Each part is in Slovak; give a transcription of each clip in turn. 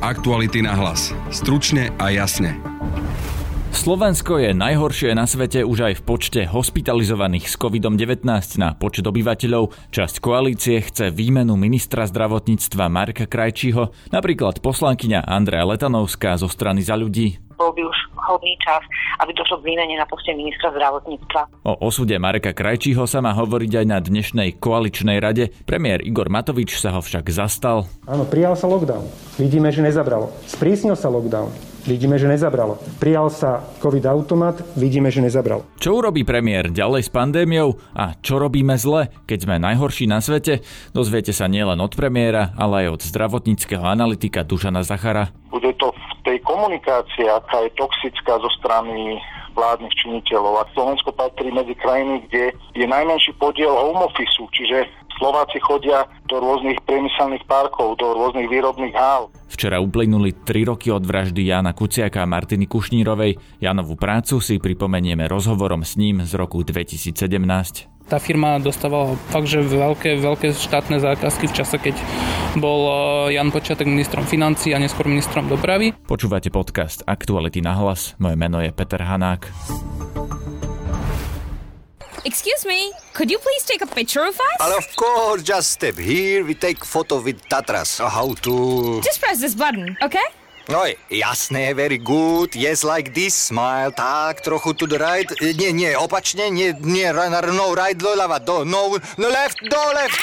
Aktuality na hlas. Stručne a jasne. Slovensko je najhoršie na svete už aj v počte hospitalizovaných s COVID-19 na počet obyvateľov. Časť koalície chce výmenu ministra zdravotníctva Marka Krajčího, napríklad poslankyňa Andrea Letanovská zo strany za ľudí. Bol by už hodný čas, aby došlo k výmene na poste ministra zdravotníctva. O osude Mareka Krajčího sa má hovoriť aj na dnešnej koaličnej rade. Premiér Igor Matovič sa ho však zastal. Áno, prijal sa lockdown. Vidíme, že nezabralo. Sprísnil sa lockdown. Vidíme, že nezabralo. Prijal sa COVID automat, vidíme, že nezabralo. Čo urobí premiér ďalej s pandémiou a čo robíme zle, keď sme najhorší na svete? Dozviete sa nielen od premiéra, ale aj od zdravotníckého analytika Dušana Zachara. Bude to komunikácii, aká je toxická zo strany vládnych činiteľov. A Slovensko patrí medzi krajiny, kde je najmenší podiel home office, čiže Slováci chodia do rôznych priemyselných parkov, do rôznych výrobných hál. Včera uplynuli 3 roky od vraždy Jana Kuciaka a Martiny Kušnírovej. Janovú prácu si pripomenieme rozhovorom s ním z roku 2017. Tá firma dostávala fakt, že veľké, veľké štátne zákazky v čase, keď bol eh, Jan Počiatek ministrom financí a neskôr ministrom dopravy. Počúvate podcast Aktuality na hlas. Moje meno je Peter Hanák. Excuse me, could you please take a picture of us? But of course, just step here, we take photo with Tatras. How to... Just press this button, okay? Oj, jasné, very good. Yes, like this, smile, tak, trochu to the right. E, Nie, nie, opačne, nie, nie, no, right, doľava, do, no, no, left, do, left.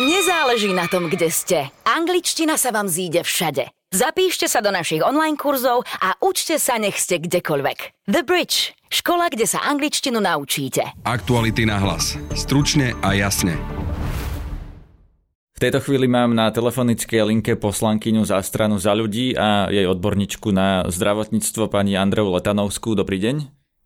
Nezáleží na tom, kde ste. Angličtina sa vám zíde všade. Zapíšte sa do našich online kurzov a učte sa, nech ste kdekoľvek. The Bridge. Škola, kde sa angličtinu naučíte. Aktuality na hlas. Stručne a jasne. V tejto chvíli mám na telefonickej linke poslankyňu za stranu za ľudí a jej odborníčku na zdravotníctvo pani Andreu Letanovskú. Dobrý deň.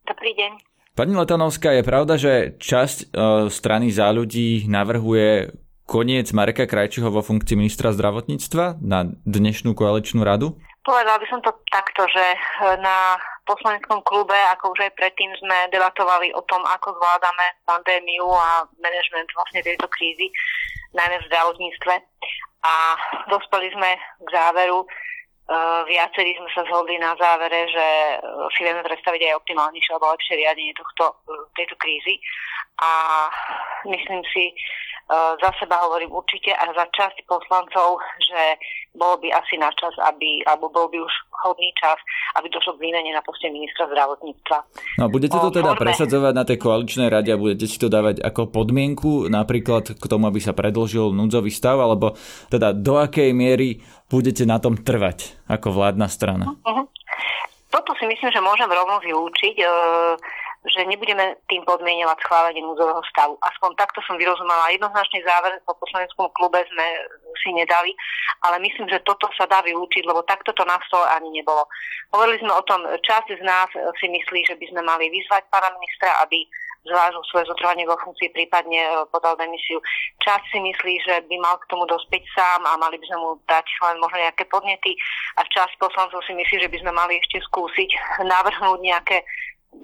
Dobrý deň. Pani Letanovská, je pravda, že časť e, strany za ľudí navrhuje koniec Mareka Krajčího vo funkcii ministra zdravotníctva na dnešnú koaličnú radu? Povedala by som to takto, že e, na poslaneckom klube, ako už aj predtým sme debatovali o tom, ako zvládame pandémiu a manažment vlastne tejto krízy, najmä v zdravotníctve. A dospeli sme k záveru, e, viacerí sme sa zhodli na závere, že e, si vieme predstaviť aj optimálnejšie alebo lepšie riadenie tohto, e, tejto krízy. A myslím si, za seba hovorím určite a za časť poslancov, že bolo by asi na čas, aby, alebo bol by už hodný čas, aby došlo k výmene na poste ministra zdravotníctva. No budete to teda presadzovať na tej koaličnej rade a budete si to dávať ako podmienku napríklad k tomu, aby sa predlžil núdzový stav, alebo teda do akej miery budete na tom trvať ako vládna strana? Uh-huh. Toto si myslím, že môžem rovno vylúčiť, e, že nebudeme tým podmienovať schválenie núdzového stavu. Aspoň takto som vyrozumela. Jednoznačný záver po poslaneckom klube sme si nedali, ale myslím, že toto sa dá vylúčiť, lebo takto to na stole ani nebolo. Hovorili sme o tom, časť z nás si myslí, že by sme mali vyzvať pána ministra, aby zvážil svoje zotrvanie vo funkcii, prípadne e, podal demisiu. Časť si myslí, že by mal k tomu dospieť sám a mali by sme mu dať len možno nejaké podnety a časť poslancov si myslí, že by sme mali ešte skúsiť navrhnúť nejaké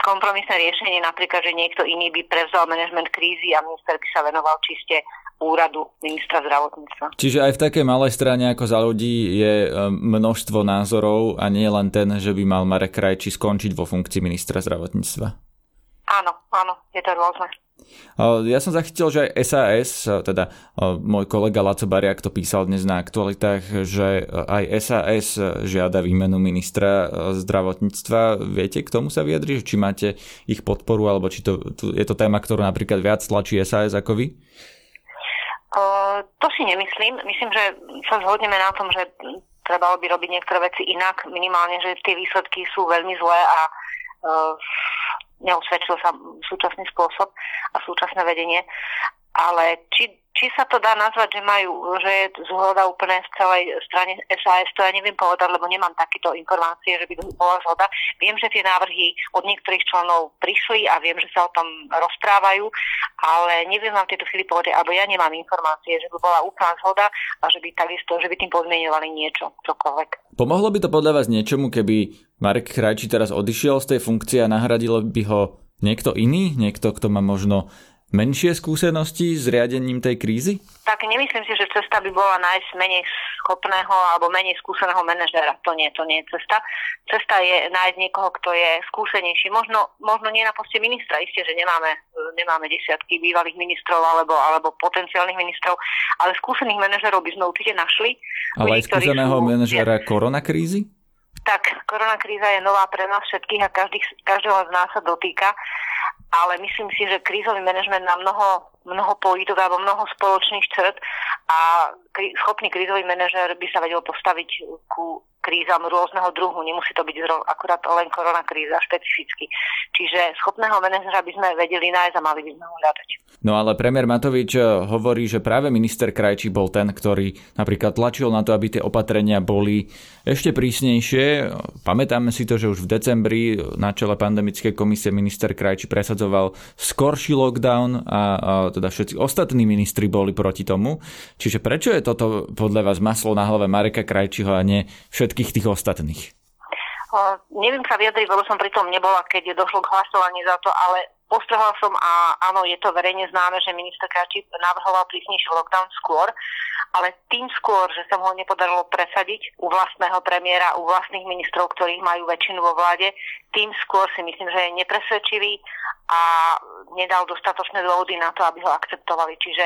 kompromisné riešenie, napríklad, že niekto iný by prevzal manažment krízy a minister by sa venoval čiste úradu ministra zdravotníctva. Čiže aj v takej malej strane ako za ľudí je e, množstvo názorov a nie len ten, že by mal Marek Krajčí skončiť vo funkcii ministra zdravotníctva. Áno, áno, je to rôzne. Ja som zachytil, že aj SAS, teda môj kolega Laco Bariak to písal dnes na aktualitách, že aj SAS žiada výmenu ministra zdravotníctva. Viete k tomu sa vyjadriť? Či máte ich podporu, alebo či to, je to téma, ktorú napríklad viac tlačí SAS ako vy? To si nemyslím. Myslím, že sa zhodneme na tom, že trebalo by robiť niektoré veci inak. Minimálne, že tie výsledky sú veľmi zlé a neusvedčil sa súčasný spôsob a súčasné vedenie. Ale či, či sa to dá nazvať, že majú, že je zhoda úplne v celej strane SAS, to ja neviem povedať, lebo nemám takéto informácie, že by bola zhoda. Viem, že tie návrhy od niektorých členov prišli a viem, že sa o tom rozprávajú, ale neviem vám v tejto chvíli povedať, alebo ja nemám informácie, že by bola úplná zhoda a že by takisto, že by tým podmienovali niečo, čokoľvek. Pomohlo by to podľa vás niečomu, keby Marek Krajčí teraz odišiel z tej funkcie a nahradil by ho niekto iný? Niekto, kto má možno menšie skúsenosti s riadením tej krízy? Tak nemyslím si, že cesta by bola nájsť menej schopného alebo menej skúseného manažéra. To nie, to nie je cesta. Cesta je nájsť niekoho, kto je skúsenejší. Možno, možno nie na poste ministra. Isté, že nemáme, nemáme desiatky bývalých ministrov alebo, alebo potenciálnych ministrov, ale skúsených manažerov by sme určite našli. Ale aj skúseného sú... manažera koronakrízy? Tak, koronakríza je nová pre nás všetkých a každý, každého z nás sa dotýka ale myslím si, že krízový manažment má mnoho, mnoho politok alebo mnoho spoločných črt a schopný krízový manažer by sa vedel postaviť ku krízam rôzneho druhu. Nemusí to byť akurát len korona kríza špecificky. Čiže schopného manažera by sme vedeli nájsť a mali by sme ho hľadať. No ale premiér Matovič eh, hovorí, že práve minister Krajčí bol ten, ktorý napríklad tlačil na to, aby tie opatrenia boli ešte prísnejšie. Pamätáme si to, že už v decembri na čele pandemickej komisie minister Krajčí presadzoval skorší lockdown a teda všetci ostatní ministri boli proti tomu. Čiže prečo je toto podľa vás maslo na hlave Mareka Krajčího a nie všetkých tých ostatných? O, neviem sa vyjadriť, lebo som pri tom nebola, keď došlo k hlasovaní za to, ale postrhla som a áno, je to verejne známe, že minister Krajčí navrhoval prísnejší lockdown skôr ale tým skôr, že sa mu ho nepodarilo presadiť u vlastného premiéra, u vlastných ministrov, ktorých majú väčšinu vo vláde, tým skôr si myslím, že je nepresvedčivý a nedal dostatočné dôvody na to, aby ho akceptovali. Čiže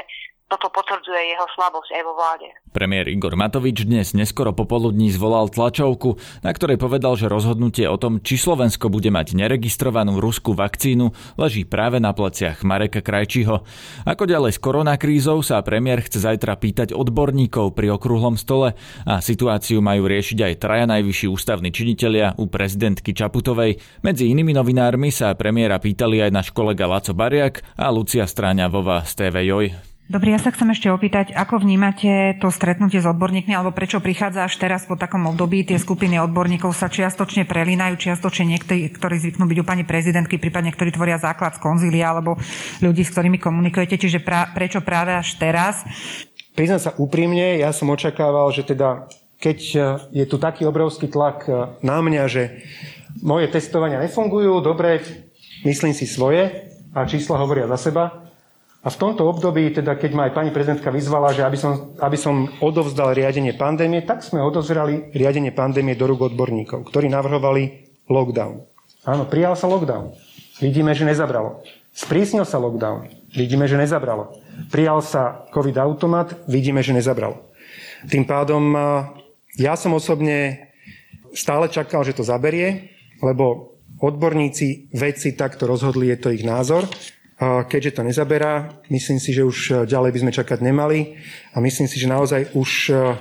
toto potvrdzuje jeho slabosť aj vo vláde. Premiér Igor Matovič dnes neskoro popoludní zvolal tlačovku, na ktorej povedal, že rozhodnutie o tom, či Slovensko bude mať neregistrovanú ruskú vakcínu, leží práve na pleciach Mareka Krajčiho. Ako ďalej s koronakrízou sa premiér chce zajtra pýtať odborníkov pri okrúhlom stole a situáciu majú riešiť aj traja najvyšší ústavní činitelia u prezidentky Čaputovej. Medzi inými novinármi sa premiéra pýtali aj náš kolega Laco Bariak a Lucia Stráňavová z TV Joj. Dobrý, ja sa chcem ešte opýtať, ako vnímate to stretnutie s odborníkmi, alebo prečo prichádza až teraz po takom období, tie skupiny odborníkov sa čiastočne prelínajú, čiastočne niektorí, ktorí zvyknú byť u pani prezidentky, prípadne ktorí tvoria základ z konzília, alebo ľudí, s ktorými komunikujete, čiže pra, prečo práve až teraz? Priznám sa úprimne, ja som očakával, že teda keď je tu taký obrovský tlak na mňa, že moje testovania nefungujú, dobre, myslím si svoje a čísla hovoria za seba, a v tomto období, teda keď ma aj pani prezidentka vyzvala, že aby som, aby som odovzdal riadenie pandémie, tak sme odovzrali riadenie pandémie do rúk odborníkov, ktorí navrhovali lockdown. Áno, prijal sa lockdown. Vidíme, že nezabralo. Sprísnil sa lockdown. Vidíme, že nezabralo. Prijal sa COVID automat. Vidíme, že nezabralo. Tým pádom ja som osobne stále čakal, že to zaberie, lebo odborníci, vedci takto rozhodli, je to ich názor. Keďže to nezaberá, myslím si, že už e, ďalej by sme čakať nemali a myslím si, že naozaj už e,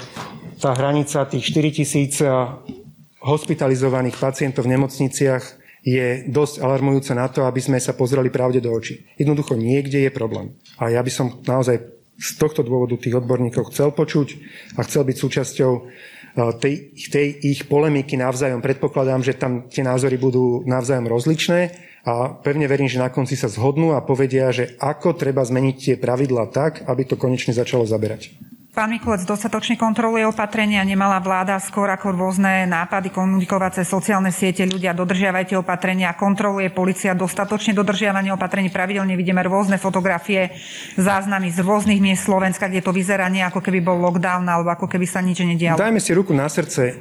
tá hranica tých 4 tisíc e, hospitalizovaných pacientov v nemocniciach je dosť alarmujúca na to, aby sme sa pozreli pravde do očí. Jednoducho niekde je problém. A ja by som naozaj z tohto dôvodu tých odborníkov chcel počuť a chcel byť súčasťou tej, tej ich polemiky navzájom. Predpokladám, že tam tie názory budú navzájom rozličné, a pevne verím, že na konci sa zhodnú a povedia, že ako treba zmeniť tie pravidlá tak, aby to konečne začalo zaberať. Pán Mikulec dostatočne kontroluje opatrenia, nemala vláda skôr ako rôzne nápady komunikovať cez sociálne siete, ľudia dodržiavajte opatrenia, kontroluje policia dostatočne dodržiavanie opatrení, pravidelne vidíme rôzne fotografie, záznamy z rôznych miest Slovenska, kde to vyzerá nie ako keby bol lockdown alebo ako keby sa nič nedialo. Dajme si ruku na srdce,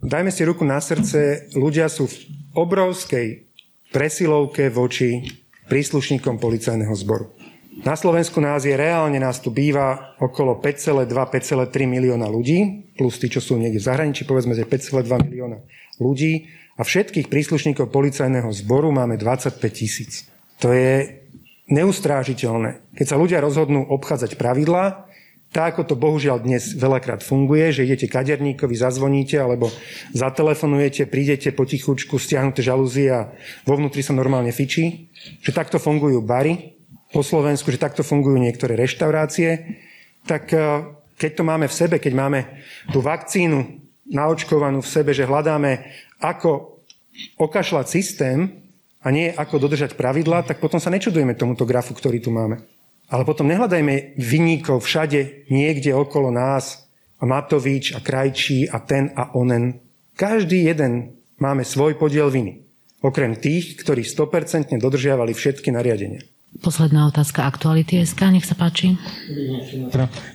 dajme si ruku na srdce, ľudia sú v obrovskej presilovke voči príslušníkom policajného zboru. Na Slovensku nás je reálne, nás tu býva okolo 5,2-5,3 milióna ľudí, plus tí, čo sú niekde v zahraničí, povedzme, že 5,2 milióna ľudí a všetkých príslušníkov policajného zboru máme 25 tisíc. To je neustrážiteľné. Keď sa ľudia rozhodnú obchádzať pravidlá, tak ako to bohužiaľ dnes veľakrát funguje, že idete kaderníkovi, zazvoníte alebo zatelefonujete, prídete potichučku, stiahnuté žalúzie a vo vnútri sa normálne fičí. Že takto fungujú bary po Slovensku, že takto fungujú niektoré reštaurácie. Tak eh, keď to máme v sebe, keď máme tú vakcínu naočkovanú v sebe, že hľadáme, ako okašľať systém a nie ako dodržať pravidlá, tak potom sa nečudujeme tomuto grafu, ktorý tu máme. Ale potom nehľadajme vyníkov všade, niekde okolo nás, a Matovič a Krajčí a ten a onen. Každý jeden máme svoj podiel viny. Okrem tých, ktorí 100% dodržiavali všetky nariadenia. Posledná otázka aktuality SK, nech sa páči.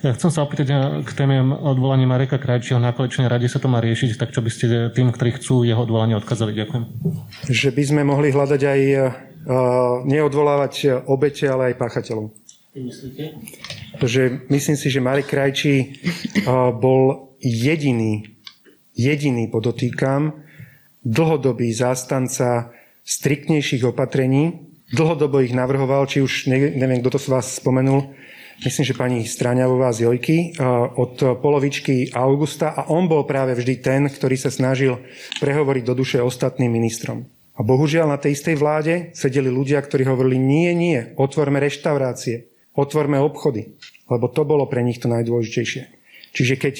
Ja chcem sa opýtať k téme odvolania Mareka Krajčího na koaličnej rade sa to má riešiť, tak čo by ste tým, ktorí chcú jeho odvolanie odkázali? Ďakujem. Že by sme mohli hľadať aj uh, neodvolávať obete, ale aj páchateľov. Myslíte? Že myslím si, že Marek Krajčí uh, bol jediný, jediný podotýkam, dlhodobý zástanca striktnejších opatrení, dlhodobo ich navrhoval, či už neviem, kto to z vás spomenul, myslím, že pani Stráňavová z Jojky, od polovičky augusta a on bol práve vždy ten, ktorý sa snažil prehovoriť do duše ostatným ministrom. A bohužiaľ na tej istej vláde sedeli ľudia, ktorí hovorili nie, nie, otvorme reštaurácie, otvorme obchody, lebo to bolo pre nich to najdôležitejšie. Čiže keď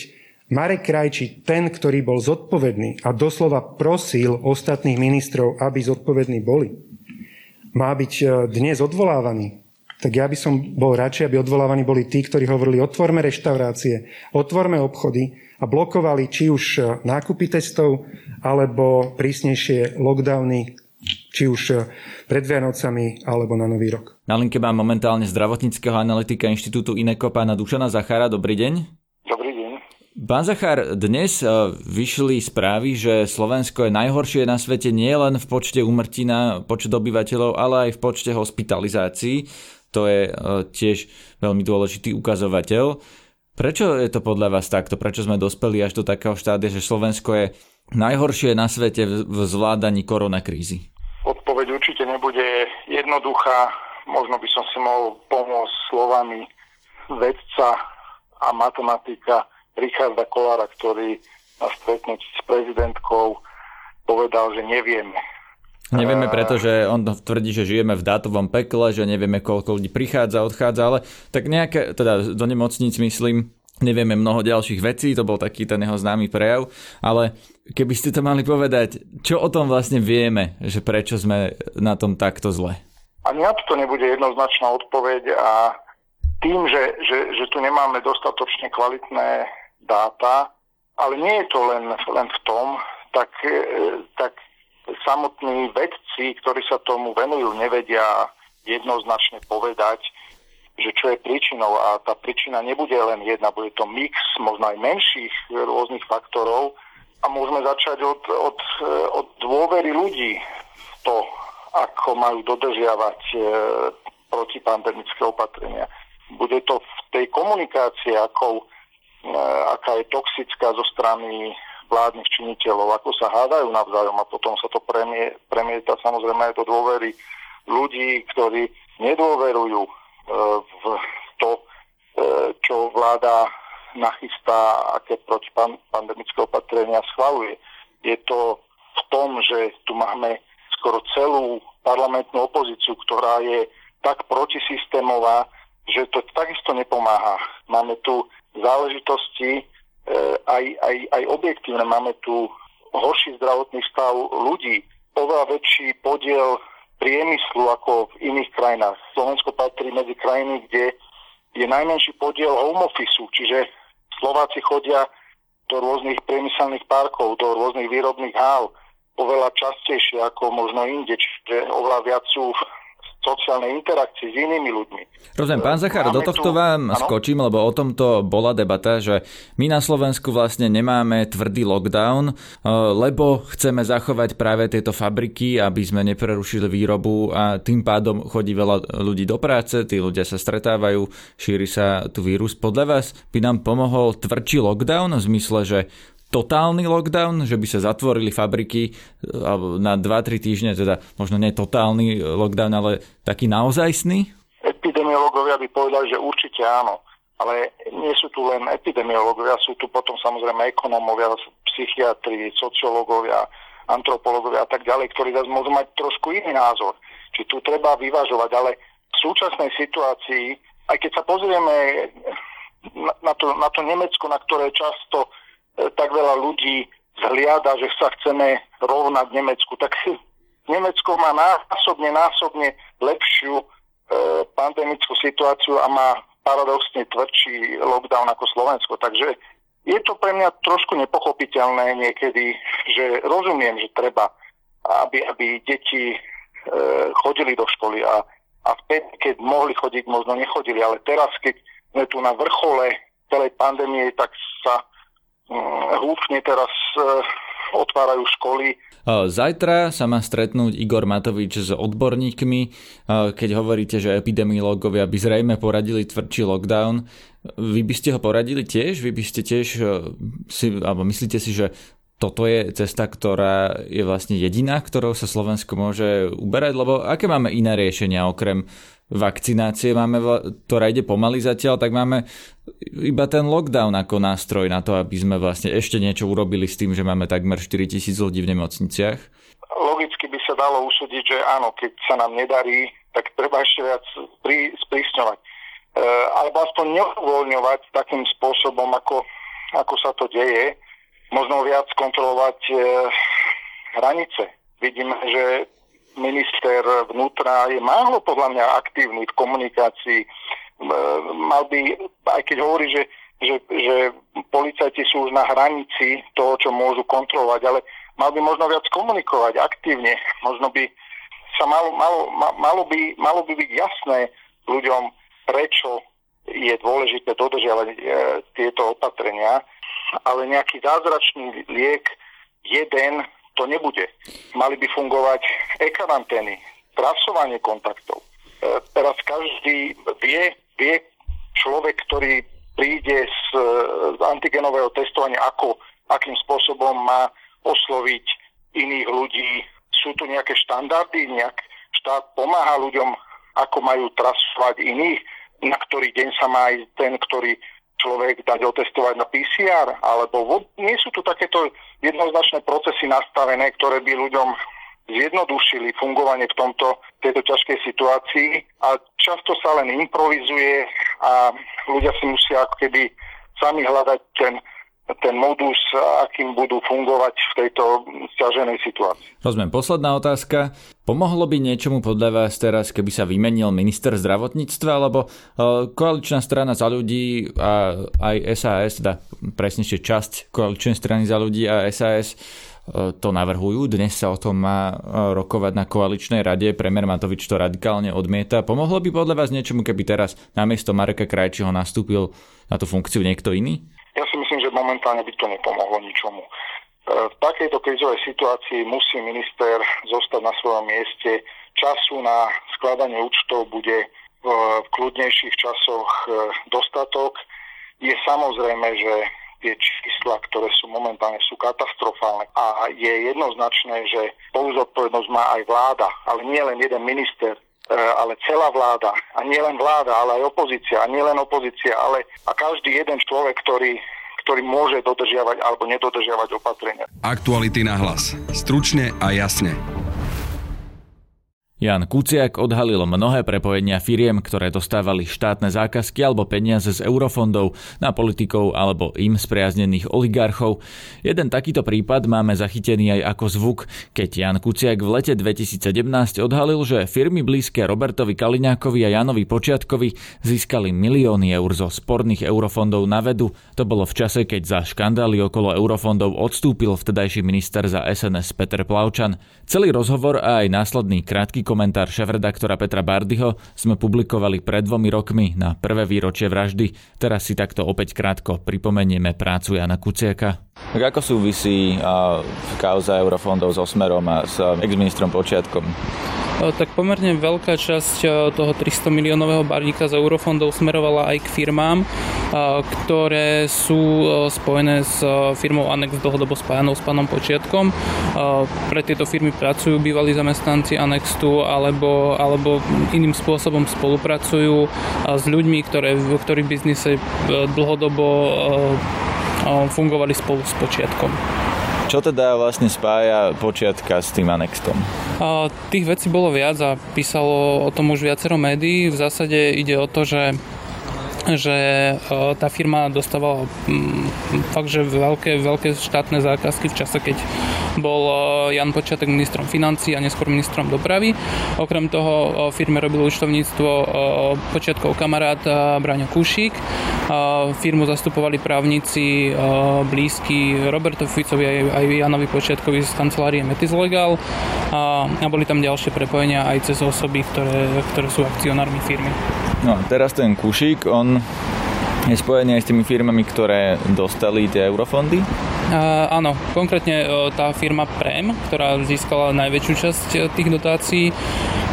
Marek Krajčí, ten, ktorý bol zodpovedný a doslova prosil ostatných ministrov, aby zodpovední boli, má byť e, dnes odvolávaný, tak ja by som bol radšej, aby odvolávaní boli tí, ktorí hovorili otvorme reštaurácie, otvorme obchody a blokovali či už e, nákupy testov, alebo prísnejšie lockdowny, či už e, pred Vianocami alebo na Nový rok. Na linke mám momentálne zdravotníckého analytika Inštitútu Ineko pána Dušana Zachara. Dobrý deň. Pán Zachár, dnes e, vyšli správy, že Slovensko je najhoršie na svete nie len v počte úmrtí na počet obyvateľov, ale aj v počte hospitalizácií. To je e, tiež veľmi dôležitý ukazovateľ. Prečo je to podľa vás takto? Prečo sme dospeli až do takého štádia, že Slovensko je najhoršie na svete v zvládaní koronakrízy? Odpoveď určite nebude jednoduchá. Možno by som si mohol pomôcť slovami vedca a matematika Richarda Kolára, ktorý na stretnutí s prezidentkou povedal, že nevieme. Nevieme, pretože on tvrdí, že žijeme v dátovom pekle, že nevieme, koľko ľudí prichádza, odchádza, ale tak nejaké, teda do nemocníc myslím, nevieme mnoho ďalších vecí, to bol taký ten jeho známy prejav, ale keby ste to mali povedať, čo o tom vlastne vieme, že prečo sme na tom takto zle? Ani na to nebude jednoznačná odpoveď a tým, že, že, že tu nemáme dostatočne kvalitné dáta, ale nie je to len, len v tom, tak, e, tak samotní vedci, ktorí sa tomu venujú, nevedia jednoznačne povedať, že čo je príčinou a tá príčina nebude len jedna, bude to mix možno aj menších rôznych faktorov a môžeme začať od, od, od dôvery ľudí v to, ako majú dodržiavať e, protipandemické opatrenia. Bude to v tej komunikácii, ako aká je toxická zo strany vládnych činiteľov, ako sa hádajú navzájom a potom sa to premie, premieta samozrejme aj do dôvery ľudí, ktorí nedôverujú e, v to, e, čo vláda nachystá, aké protipandemické opatrenia schvaluje. Je to v tom, že tu máme skoro celú parlamentnú opozíciu, ktorá je tak protisystémová, že to takisto nepomáha. Máme tu záležitosti e, aj, aj, aj objektívne. Máme tu horší zdravotný stav ľudí, oveľa väčší podiel priemyslu ako v iných krajinách. Slovensko patrí medzi krajiny, kde je najmenší podiel home office, čiže Slováci chodia do rôznych priemyselných parkov, do rôznych výrobných hál oveľa častejšie ako možno inde, čiže oveľa viac sú sociálnej interakcii s inými ľuďmi. Rozumiem, pán Zachár, do tohto tu... vám ano? skočím, lebo o tomto bola debata, že my na Slovensku vlastne nemáme tvrdý lockdown, eh, lebo chceme zachovať práve tieto fabriky, aby sme neprerušili výrobu a tým pádom chodí veľa ľudí do práce, tí ľudia sa stretávajú, šíri sa tu vírus. Podľa vás by nám pomohol tvrdší lockdown v zmysle, že totálny lockdown, že by sa zatvorili fabriky e, na 2-3 týždne, teda možno nie totálny lockdown, ale taký naozajstný? Epidemiológovia by povedali, že určite áno. Ale nie sú tu len epidemiológovia, sú tu potom samozrejme ekonómovia, psychiatri, sociológovia, antropológovia a tak ďalej, ktorí zase môžu mať trošku iný názor. Či tu treba vyvažovať, ale v súčasnej situácii, aj keď sa pozrieme na, to, na to Nemecko, na ktoré často E, tak veľa ľudí zhliada, že sa chceme rovnať Nemecku, tak Nemecko má násobne, násobne lepšiu e, pandemickú situáciu a má paradoxne tvrdší lockdown ako Slovensko. Takže je to pre mňa trošku nepochopiteľné niekedy, že rozumiem, že treba, aby, aby deti e, chodili do školy a a vtedy, keď mohli chodiť, možno nechodili, ale teraz, keď sme tu na vrchole celej pandémie, tak sa húfne teraz e, otvárajú školy. Zajtra sa má stretnúť Igor Matovič s odborníkmi, keď hovoríte, že epidemiológovia by zrejme poradili tvrdší lockdown. Vy by ste ho poradili tiež? Vy by ste tiež si, alebo myslíte si, že toto je cesta, ktorá je vlastne jediná, ktorou sa Slovensko môže uberať? Lebo aké máme iné riešenia okrem vakcinácie, máme, ktorá ide pomaly zatiaľ, tak máme iba ten lockdown ako nástroj na to, aby sme vlastne ešte niečo urobili s tým, že máme takmer 4 tisíc ľudí v nemocniciach? Logicky by sa dalo usúdiť, že áno, keď sa nám nedarí, tak treba ešte viac prí, sprísňovať. E, alebo aspoň neuvoľňovať takým spôsobom, ako, ako sa to deje možno viac kontrolovať e, hranice. Vidíme, že minister vnútra je málo podľa mňa aktívny v komunikácii. E, mal by, aj keď hovorí, že, že, že policajti sú už na hranici toho, čo môžu kontrolovať, ale mal by možno viac komunikovať aktívne. Možno by sa malo, malo, malo, by, malo by byť jasné ľuďom, prečo je dôležité dodržiavať e, tieto opatrenia ale nejaký zázračný liek jeden to nebude. Mali by fungovať e-karantény, trasovanie kontaktov. E, teraz každý vie, vie človek, ktorý príde z, z antigenového testovania, ako, akým spôsobom má osloviť iných ľudí. Sú tu nejaké štandardy, nejak štát pomáha ľuďom, ako majú trasovať iných, na ktorý deň sa má ísť ten, ktorý človek dať otestovať na PCR, alebo nie sú tu takéto jednoznačné procesy nastavené, ktoré by ľuďom zjednodušili fungovanie v tomto, tejto ťažkej situácii a často sa len improvizuje a ľudia si musia ako keby sami hľadať ten ten modus, akým budú fungovať v tejto stiaženej situácii. Rozumiem. Posledná otázka. Pomohlo by niečomu podľa vás teraz, keby sa vymenil minister zdravotníctva, alebo e, koaličná strana za ľudí a aj SAS, teda presnejšie časť koaličnej strany za ľudí a SAS e, to navrhujú. Dnes sa o tom má e, rokovať na koaličnej rade. Premer Matovič to radikálne odmieta. Pomohlo by podľa vás niečomu, keby teraz namiesto Mareka Krajčího nastúpil na tú funkciu niekto iný? Ja si myslím, že momentálne by to nepomohlo ničomu. V takejto krizovej situácii musí minister zostať na svojom mieste. Času na skladanie účtov bude v kľudnejších časoch e, dostatok. Je samozrejme, že tie čísla, ktoré sú momentálne, sú katastrofálne. A je jednoznačné, že spoluzodpovednosť má aj vláda, ale nie len jeden minister. E, ale celá vláda, a nie len vláda, ale aj opozícia, a nie len opozícia, ale a každý jeden človek, ktorý ktorý môže dodržiavať alebo nedodržiavať opatrenia. Aktuality na hlas. Stručne a jasne. Jan Kuciak odhalil mnohé prepojenia firiem, ktoré dostávali štátne zákazky alebo peniaze z eurofondov na politikov alebo im spriaznených oligarchov. Jeden takýto prípad máme zachytený aj ako zvuk, keď Jan Kuciak v lete 2017 odhalil, že firmy blízke Robertovi Kaliňákovi a Janovi Počiatkovi získali milióny eur zo sporných eurofondov na vedu. To bolo v čase, keď za škandály okolo eurofondov odstúpil vtedajší minister za SNS Peter Plavčan. Celý rozhovor a aj následný krátky komentár šéf-redaktora Petra Bardyho sme publikovali pred dvomi rokmi na prvé výročie vraždy. Teraz si takto opäť krátko pripomenieme prácu Jana Kuciaka. Tak ako súvisí uh, kauza eurofondov s Osmerom a s ex-ministrom Počiatkom? tak pomerne veľká časť toho 300 miliónového balíka z eurofondov smerovala aj k firmám, ktoré sú spojené s firmou Anex dlhodobo spájanou s pánom Počiatkom. Pre tieto firmy pracujú bývalí zamestnanci Anextu alebo, alebo iným spôsobom spolupracujú s ľuďmi, ktoré, v biznise dlhodobo fungovali spolu s Počiatkom. Čo teda vlastne spája počiatka s tým Anextom? A tých vecí bolo viac a písalo o tom už viacero médií. V zásade ide o to, že že e, tá firma dostávala mm, fakt, že veľké, veľké štátne zákazky v čase, keď bol e, Jan Počiatek ministrom financí a neskôr ministrom dopravy. Okrem toho e, firme robil účtovníctvo počiatkov kamarát Braňo Kušík Firmu zastupovali právnici blízky Roberto Ficovi aj, Janovi Počiatkovi z kancelárie Metis Legal a boli tam ďalšie prepojenia aj cez osoby, ktoré, ktoré sú akcionármi firmy. No teraz ten Kušík, on je spojený aj s tými firmami, ktoré dostali tie eurofondy? Uh, áno, konkrétne uh, tá firma Prem, ktorá získala najväčšiu časť uh, tých dotácií,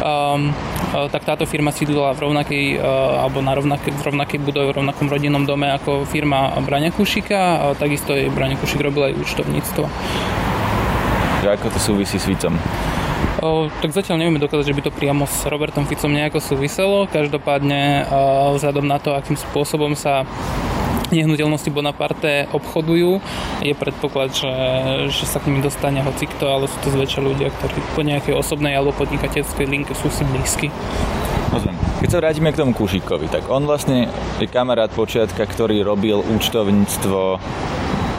um, uh, tak táto firma sídlila v rovnakej, uh, alebo na rovnakej, v rovnakej budove, v rovnakom rodinnom dome ako firma Braňa Kušika a takisto jej Braňa Kušik robil aj účtovníctvo. Že ako to súvisí s Ficom? O, tak zatiaľ nevieme dokázať, že by to priamo s Robertom Ficom nejako súviselo. Každopádne o, vzhľadom na to, akým spôsobom sa nehnuteľnosti Bonaparte obchodujú. Je predpoklad, že, že sa k nimi dostane hocikto, ale sú to zväčša ľudia, ktorí po nejakej osobnej alebo podnikateľskej linke sú si blízky. Keď sa vrátime k tomu Kušíkovi, tak on vlastne je kamarát počiatka, ktorý robil účtovníctvo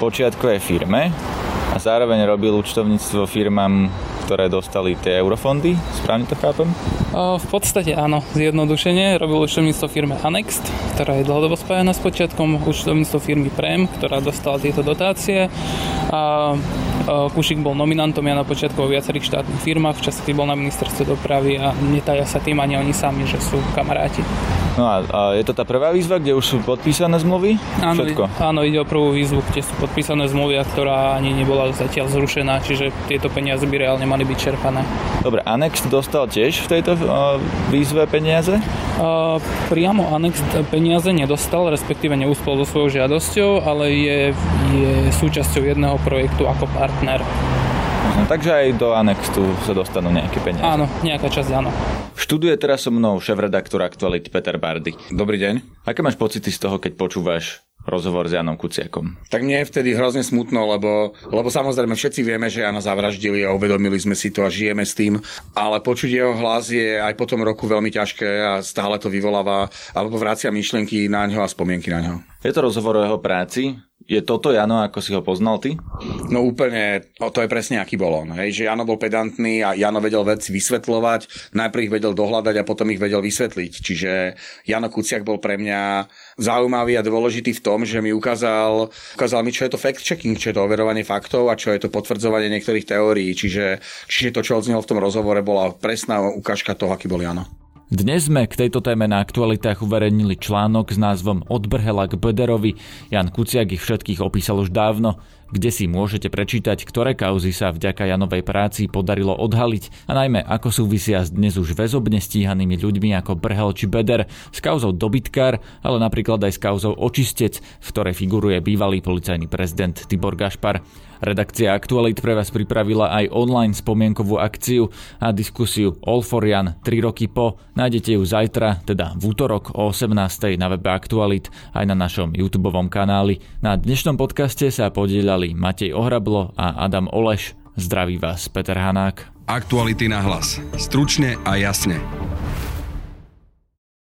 počiatkovej firme a zároveň robil účtovníctvo firmám ktoré dostali tie eurofondy, správne to chápem? V podstate áno, zjednodušenie. Robil účtovníctvo firme Anext, ktorá je dlhodobo spájana s počiatkom, účtovníctvo firmy Prem, ktorá dostala tieto dotácie. A Kušik bol nominantom ja na počiatku vo viacerých štátnych firmách, v čase, keď bol na ministerstve dopravy a netaja sa tým ani oni sami, že sú kamaráti. No a, a je to tá prvá výzva, kde už sú podpísané zmluvy? Áno, Všetko? áno, ide o prvú výzvu, kde sú podpísané zmluvy, a ktorá ani nebola zatiaľ zrušená, čiže tieto peniaze by reálne mali byť čerpané. Dobre, Anex dostal tiež v tejto uh, výzve peniaze? Uh, priamo Anex peniaze nedostal, respektíve neúspel so svojou žiadosťou, ale je, je súčasťou jedného projektu ako partner. No, takže aj do Anextu sa dostanú nejaké peniaze. Áno, nejaká časť áno. Študuje teraz so mnou šéf-redaktor Aktuality Peter Bardy. Dobrý deň. Aké máš pocity z toho, keď počúvaš rozhovor s Janom Kuciakom. Tak mne je vtedy hrozne smutno, lebo, lebo samozrejme všetci vieme, že Jana zavraždili a uvedomili sme si to a žijeme s tým, ale počuť jeho hlas je aj po tom roku veľmi ťažké a stále to vyvoláva alebo vracia myšlienky na ňo a spomienky na ňo. Je to rozhovor o jeho práci, je toto Jano, ako si ho poznal ty? No úplne, to je presne aký bol on. Hej, že Jano bol pedantný a Jano vedel veci vysvetľovať, najprv ich vedel dohľadať a potom ich vedel vysvetliť. Čiže Jano Kuciak bol pre mňa zaujímavý a dôležitý v tom, že mi ukázal, ukázal mi, čo je to fact-checking, čo je to overovanie faktov a čo je to potvrdzovanie niektorých teórií. Čiže, čiže to, čo odznelo v tom rozhovore, bola presná ukážka toho, aký bol Jano. Dnes sme k tejto téme na aktualitách uverejnili článok s názvom Od Brhela k Bederovi. Jan Kuciak ich všetkých opísal už dávno, kde si môžete prečítať, ktoré kauzy sa vďaka Janovej práci podarilo odhaliť a najmä ako súvisia s dnes už väzobne stíhanými ľuďmi ako Brhel či Beder s kauzou dobytkár, ale napríklad aj s kauzou očistec, v ktorej figuruje bývalý policajný prezident Tibor Gašpar. Redakcia Aktualit pre vás pripravila aj online spomienkovú akciu a diskusiu All for Jan 3 roky po. Nájdete ju zajtra, teda v útorok o 18. na webe Aktualit aj na našom YouTube kanáli. Na dnešnom podcaste sa podielali Matej Ohrablo a Adam Oleš. Zdraví vás Peter Hanák. Aktuality na hlas. Stručne a jasne.